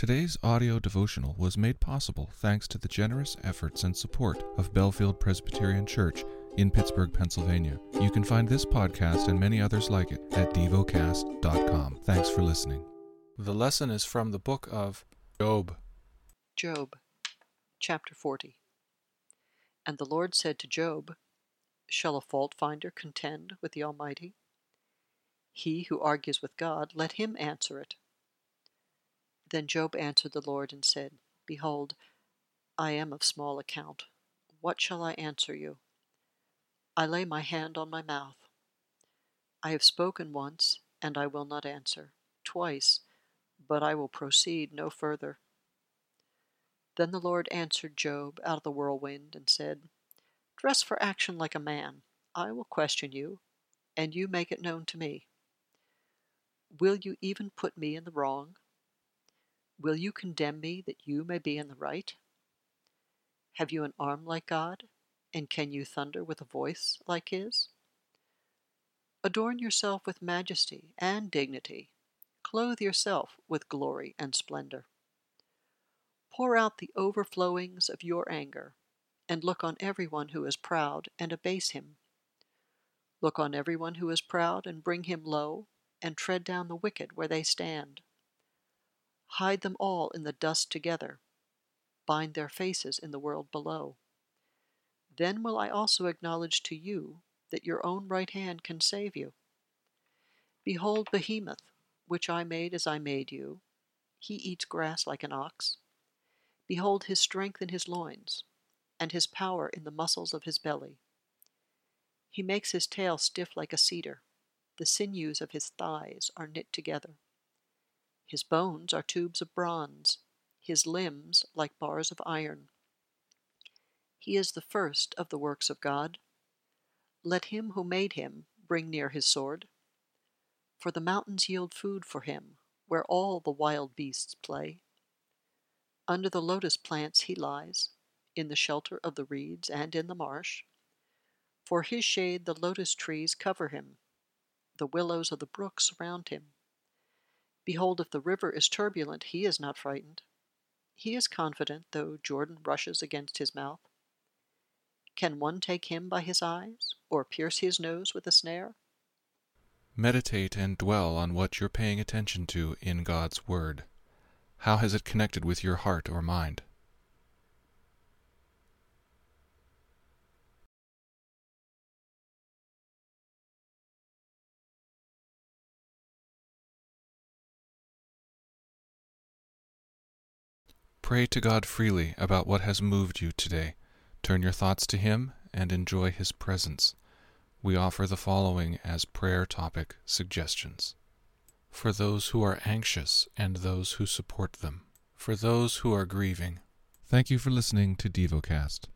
Today's audio devotional was made possible thanks to the generous efforts and support of Bellefield Presbyterian Church in Pittsburgh, Pennsylvania. You can find this podcast and many others like it at devocast.com. Thanks for listening. The lesson is from the book of Job. Job, chapter 40. And the Lord said to Job, Shall a fault finder contend with the Almighty? He who argues with God, let him answer it. Then Job answered the Lord and said, Behold, I am of small account. What shall I answer you? I lay my hand on my mouth. I have spoken once, and I will not answer, twice, but I will proceed no further. Then the Lord answered Job out of the whirlwind and said, Dress for action like a man. I will question you, and you make it known to me. Will you even put me in the wrong? Will you condemn me that you may be in the right? Have you an arm like God, and can you thunder with a voice like His? Adorn yourself with majesty and dignity, clothe yourself with glory and splendor. Pour out the overflowings of your anger, and look on everyone who is proud and abase him. Look on everyone who is proud and bring him low, and tread down the wicked where they stand. Hide them all in the dust together. Bind their faces in the world below. Then will I also acknowledge to you that your own right hand can save you. Behold Behemoth, which I made as I made you. He eats grass like an ox. Behold his strength in his loins, and his power in the muscles of his belly. He makes his tail stiff like a cedar. The sinews of his thighs are knit together. His bones are tubes of bronze, his limbs like bars of iron. He is the first of the works of God. Let him who made him bring near his sword. For the mountains yield food for him, where all the wild beasts play. Under the lotus plants he lies, in the shelter of the reeds and in the marsh. For his shade the lotus trees cover him, the willows of the brook surround him. Behold, if the river is turbulent, he is not frightened. He is confident, though Jordan rushes against his mouth. Can one take him by his eyes, or pierce his nose with a snare? Meditate and dwell on what you're paying attention to in God's Word. How has it connected with your heart or mind? Pray to God freely about what has moved you today. Turn your thoughts to Him and enjoy His presence. We offer the following as prayer topic suggestions for those who are anxious and those who support them, for those who are grieving. Thank you for listening to DevoCast.